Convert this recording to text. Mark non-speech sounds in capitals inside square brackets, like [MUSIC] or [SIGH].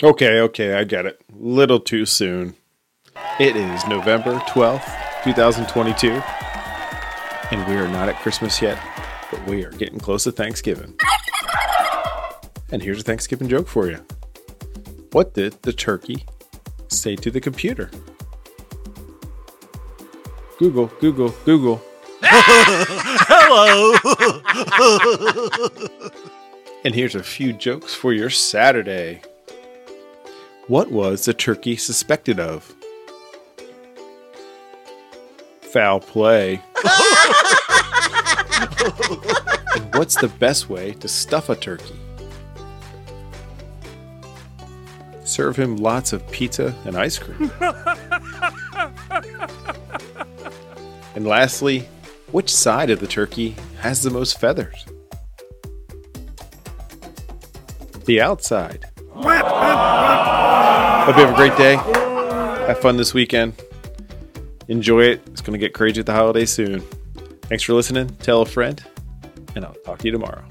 Okay, okay, I get it. Little too soon. It is November 12th, 2022. And we are not at Christmas yet, but we are getting close to Thanksgiving. And here's a Thanksgiving joke for you. What did the turkey say to the computer? Google, Google, Google. [LAUGHS] Hello. And here's a few jokes for your Saturday. What was the turkey suspected of? Foul play. and [LAUGHS] what's the best way to stuff a turkey? Serve him lots of pizza and ice cream. [LAUGHS] and lastly, which side of the turkey has the most feathers? The outside. [LAUGHS] Hope you have a great day. Have fun this weekend. Enjoy it. It's going to get crazy at the holidays soon. Thanks for listening. Tell a friend, and I'll talk to you tomorrow.